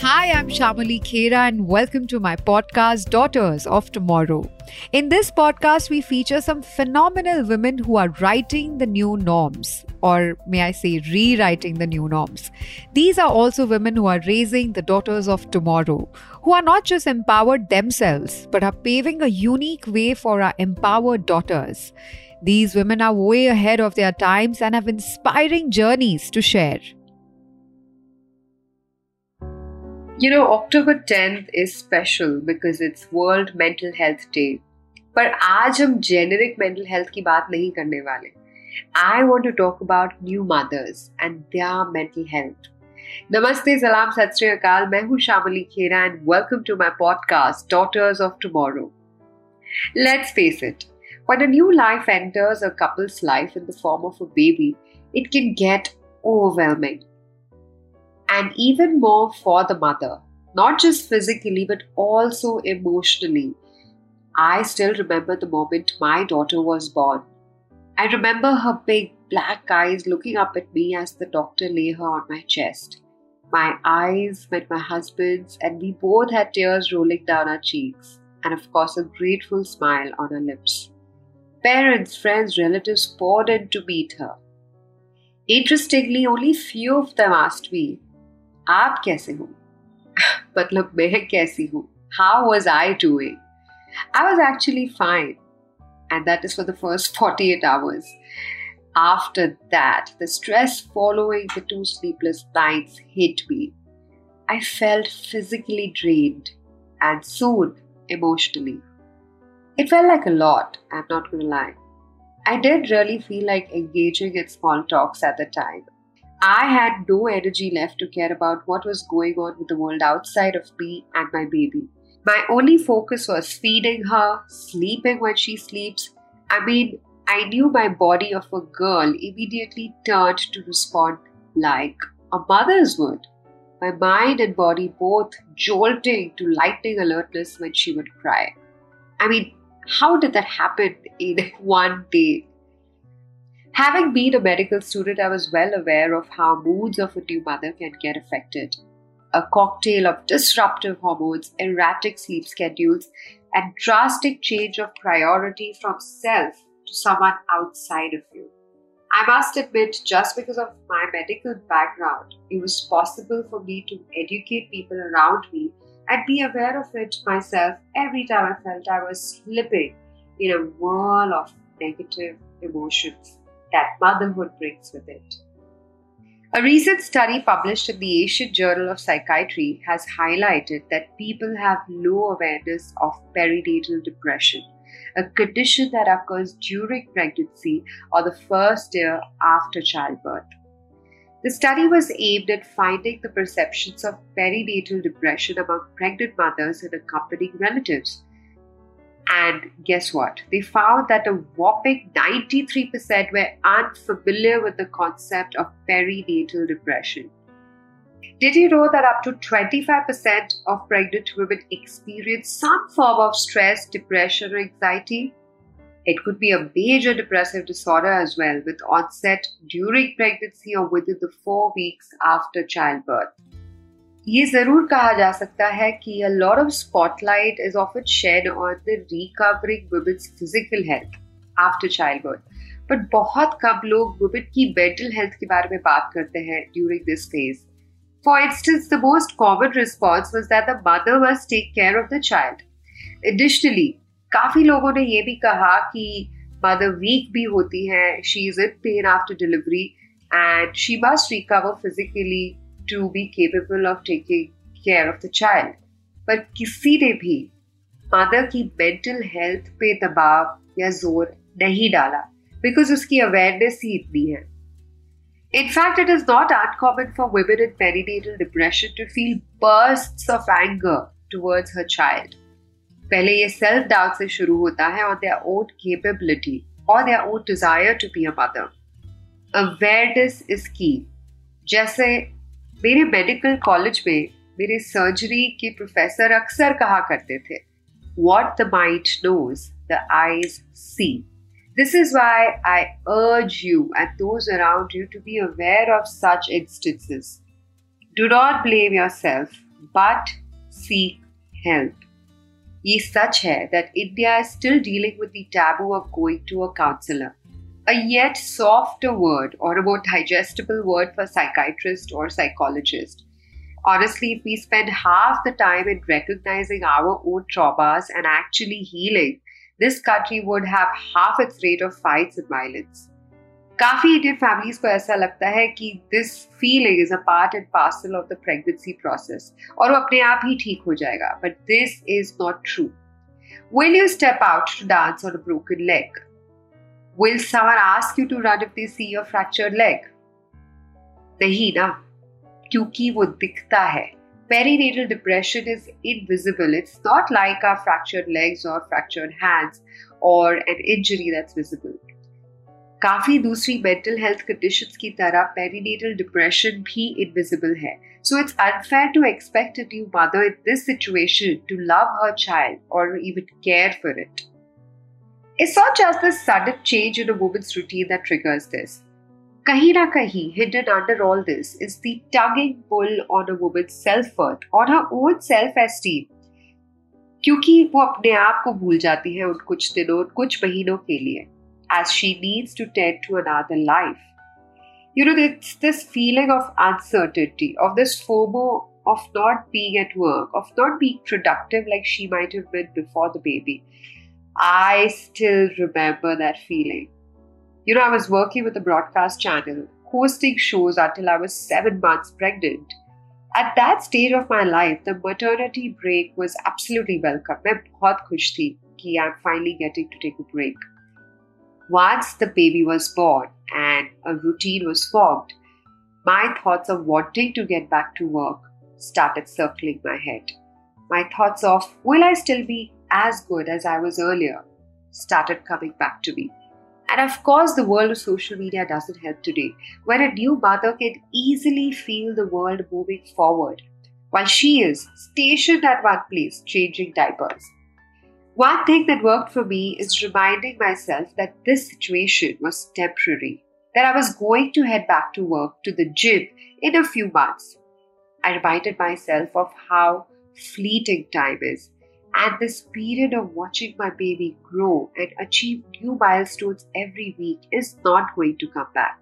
Hi, I'm Shamoly Khera, and welcome to my podcast, Daughters of Tomorrow. In this podcast, we feature some phenomenal women who are writing the new norms, or may I say, rewriting the new norms. These are also women who are raising the daughters of tomorrow, who are not just empowered themselves, but are paving a unique way for our empowered daughters. These women are way ahead of their times and have inspiring journeys to share. You know, October 10th is special because it's World Mental Health Day. But आज हम generic mental health की बात नहीं करने वाले. I want to talk about new mothers and their mental health. Namaste, salam, satsri akal. मैं हूँ Shamoly Khera and welcome to my podcast, Daughters of Tomorrow. Let's face it. When a new life enters a couple's life in the form of a baby, it can get overwhelming and even more for the mother, not just physically but also emotionally. I still remember the moment my daughter was born. I remember her big black eyes looking up at me as the doctor lay her on my chest. My eyes met my husband's, and we both had tears rolling down our cheeks, and of course, a grateful smile on our lips. Parents, friends, relatives poured in to meet her. Interestingly, only few of them asked me, आप कैसे हो मतलब मैं कैसी हूँ how was I doing I was actually fine. And that is for the first 48 hours. After that, the stress following the two sleepless nights hit me. I felt physically drained and soon emotionally. It felt like a lot, I'm not gonna lie. I did really feel like engaging in small talks at the time. I had no energy left to care about what was going on with the world outside of me and my baby. My only focus was feeding her, sleeping when she sleeps. I mean, I knew my body of a girl immediately turned to respond like a mother's would. My mind and body both jolting to lightning alertness when she would cry. I mean, how did that happen in one day? Having been a medical student, I was well aware of how moods of a new mother can get affected. A cocktail of disruptive hormones, erratic sleep schedules, and drastic change of priority from self to someone outside of you. I must admit, just because of my medical background, it was possible for me to educate people around me and be aware of it myself every time I felt I was slipping in a whirl of negative emotions that motherhood brings with it. A recent study published in the Asian Journal of Psychiatry has highlighted that people have low awareness of perinatal depression, a condition that occurs during pregnancy or the first year after childbirth. The study was aimed at finding the perceptions of perinatal depression among pregnant mothers and accompanying relatives and guess what? They found that a whopping 93% were unfamiliar with the concept of perinatal depression. Did you know that up to 25% of pregnant women experience some form of stress, depression, or anxiety? It could be a major depressive disorder as well, with onset during pregnancy or within the four weeks after childbirth. ये ज़रूर कहा जा सकता है कि a lot of spotlight is off it shed on the recovering women's physical health after child birth but बहुत कम लोग वुमेन की मेंटल हेल्थ के बारे में बात करते हैं during this phase for instance the most common response was that the mother was take care of the child additionally काफ़ी लोगों ने ये भी कहा कि मदर वीक भी होती है she is in pain after delivery and she must recover physically to be capable of taking care of the child. पर किसी ने भी मदर की मेंटल हेल्थ पे दबाव या ज़ोर नहीं डाला बिकॉज़ उसकी अवेयरनेस ही इतनी है। In fact it is not uncommon for women in perinatal depression to feel burst of anger towards her child पहले ये सेल्फ डाउट से शुरू होता है ऑन देयर ओन केपेबिलिटी और their own desire to be a mother awareness is की जैसे मेरे मेडिकल कॉलेज में मेरे सर्जरी के प्रोफेसर अक्सर कहा करते थे what the mind knows the eyes see This is why I urge you and those around you to be aware of such instances. Do not blame yourself but seek help. ये सच है that India is still dealing with the taboo of going to a counselor. A yet softer word or a more digestible word for psychiatrist or psychologist. Honestly, if we spend half the time in recognizing our own traumas and actually healing, this country would have half its rate of fights and violence. काफी Indian families को ऐसा लगता है कि this feeling is a part and parcel of the pregnancy process और वो अपने आप ही ठीक हो जाएगा but this is not true will you step out to dance on a broken leg will someone ask you to run if they see your fractured leg नहीं ना, क्योंकि वो दिखता है perinatal depression is invisible. It's not like our fractured legs or fractured hands or an injury that's visible. काफ़ी दूसरी mental health conditions की तरह पेरीनेटल डिप्रेशन भी इनविजिबल है so it's unfair to expect a new mother in this situation to love her child और even care for it It's not just the sudden change in a woman's routine that triggers this. Kahi na kahi, hidden under all this, is the tugging pull on a woman's self worth, on her own self esteem. क्योंकि वो अपने आप को भूल जाती है उन कुछ दिनों कुछ महीनों के लिए as she needs to tend to another life. You know, it's this feeling of uncertainty, of this FOMO of not being at work, of not being productive like she might have been before the baby. I still remember that feeling. You know, I was working with a broadcast channel, hosting shows until I was seven months pregnant. At that stage of my life, the maternity break was absolutely welcome. मैं बहुत खुश थी कि I'm finally getting to take a break. Once the baby was born and a routine was formed, my thoughts of wanting to get back to work started circling my head. My thoughts of, will I still be as good as I was earlier, started coming back to me. And of course, the world of social media doesn't help today, where a new mother can easily feel the world moving forward while she is stationed at one place changing diapers. One thing that worked for me is reminding myself that this situation was temporary, that I was going to head back to work to the gym in a few months. I reminded myself of how fleeting time is and this period of watching my baby grow and achieve new milestones every week is not going to come back.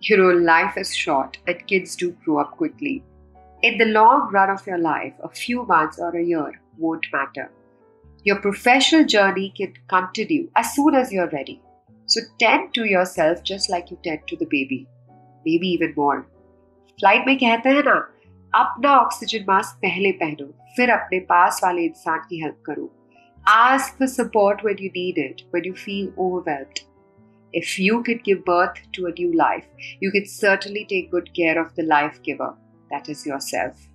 You know, life is short and kids do grow up quickly. In the long run of your life, a few months or a year won't matter. Your professional journey can continue as soon as you're ready. So tend to yourself just like you tend to the baby, maybe even more. Flight में कहते हैं ना अपना oxygen mask पहले पहनो फिर अपने पास वाले इंसान की हेल्प करो Ask for support when you need it, when you feel overwhelmed. If you could give birth to a new life, you can certainly take good care of the life giver, that is yourself.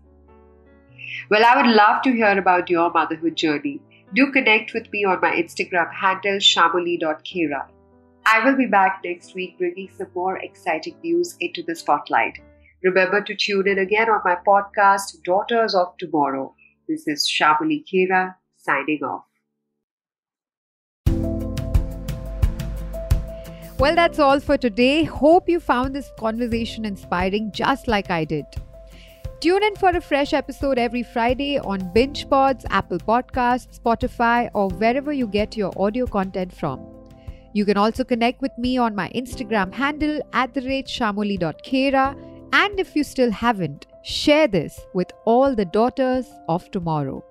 Well, I would love to hear about your motherhood journey. Do connect with me on my Instagram handle shamoli.kera. I will be back next week bringing some more exciting news into the spotlight. Remember to tune in again on my podcast, Daughters of Tomorrow. This is Shamoly Khera signing off. Well, that's all for today. Hope you found this conversation inspiring just like I did. Tune in for a fresh episode every Friday on Binge Pods, Apple Podcasts, Spotify, or wherever you get your audio content from. You can also connect with me on my Instagram handle at the rate shamoli.kera. And if you still haven't, share this with all the daughters of tomorrow.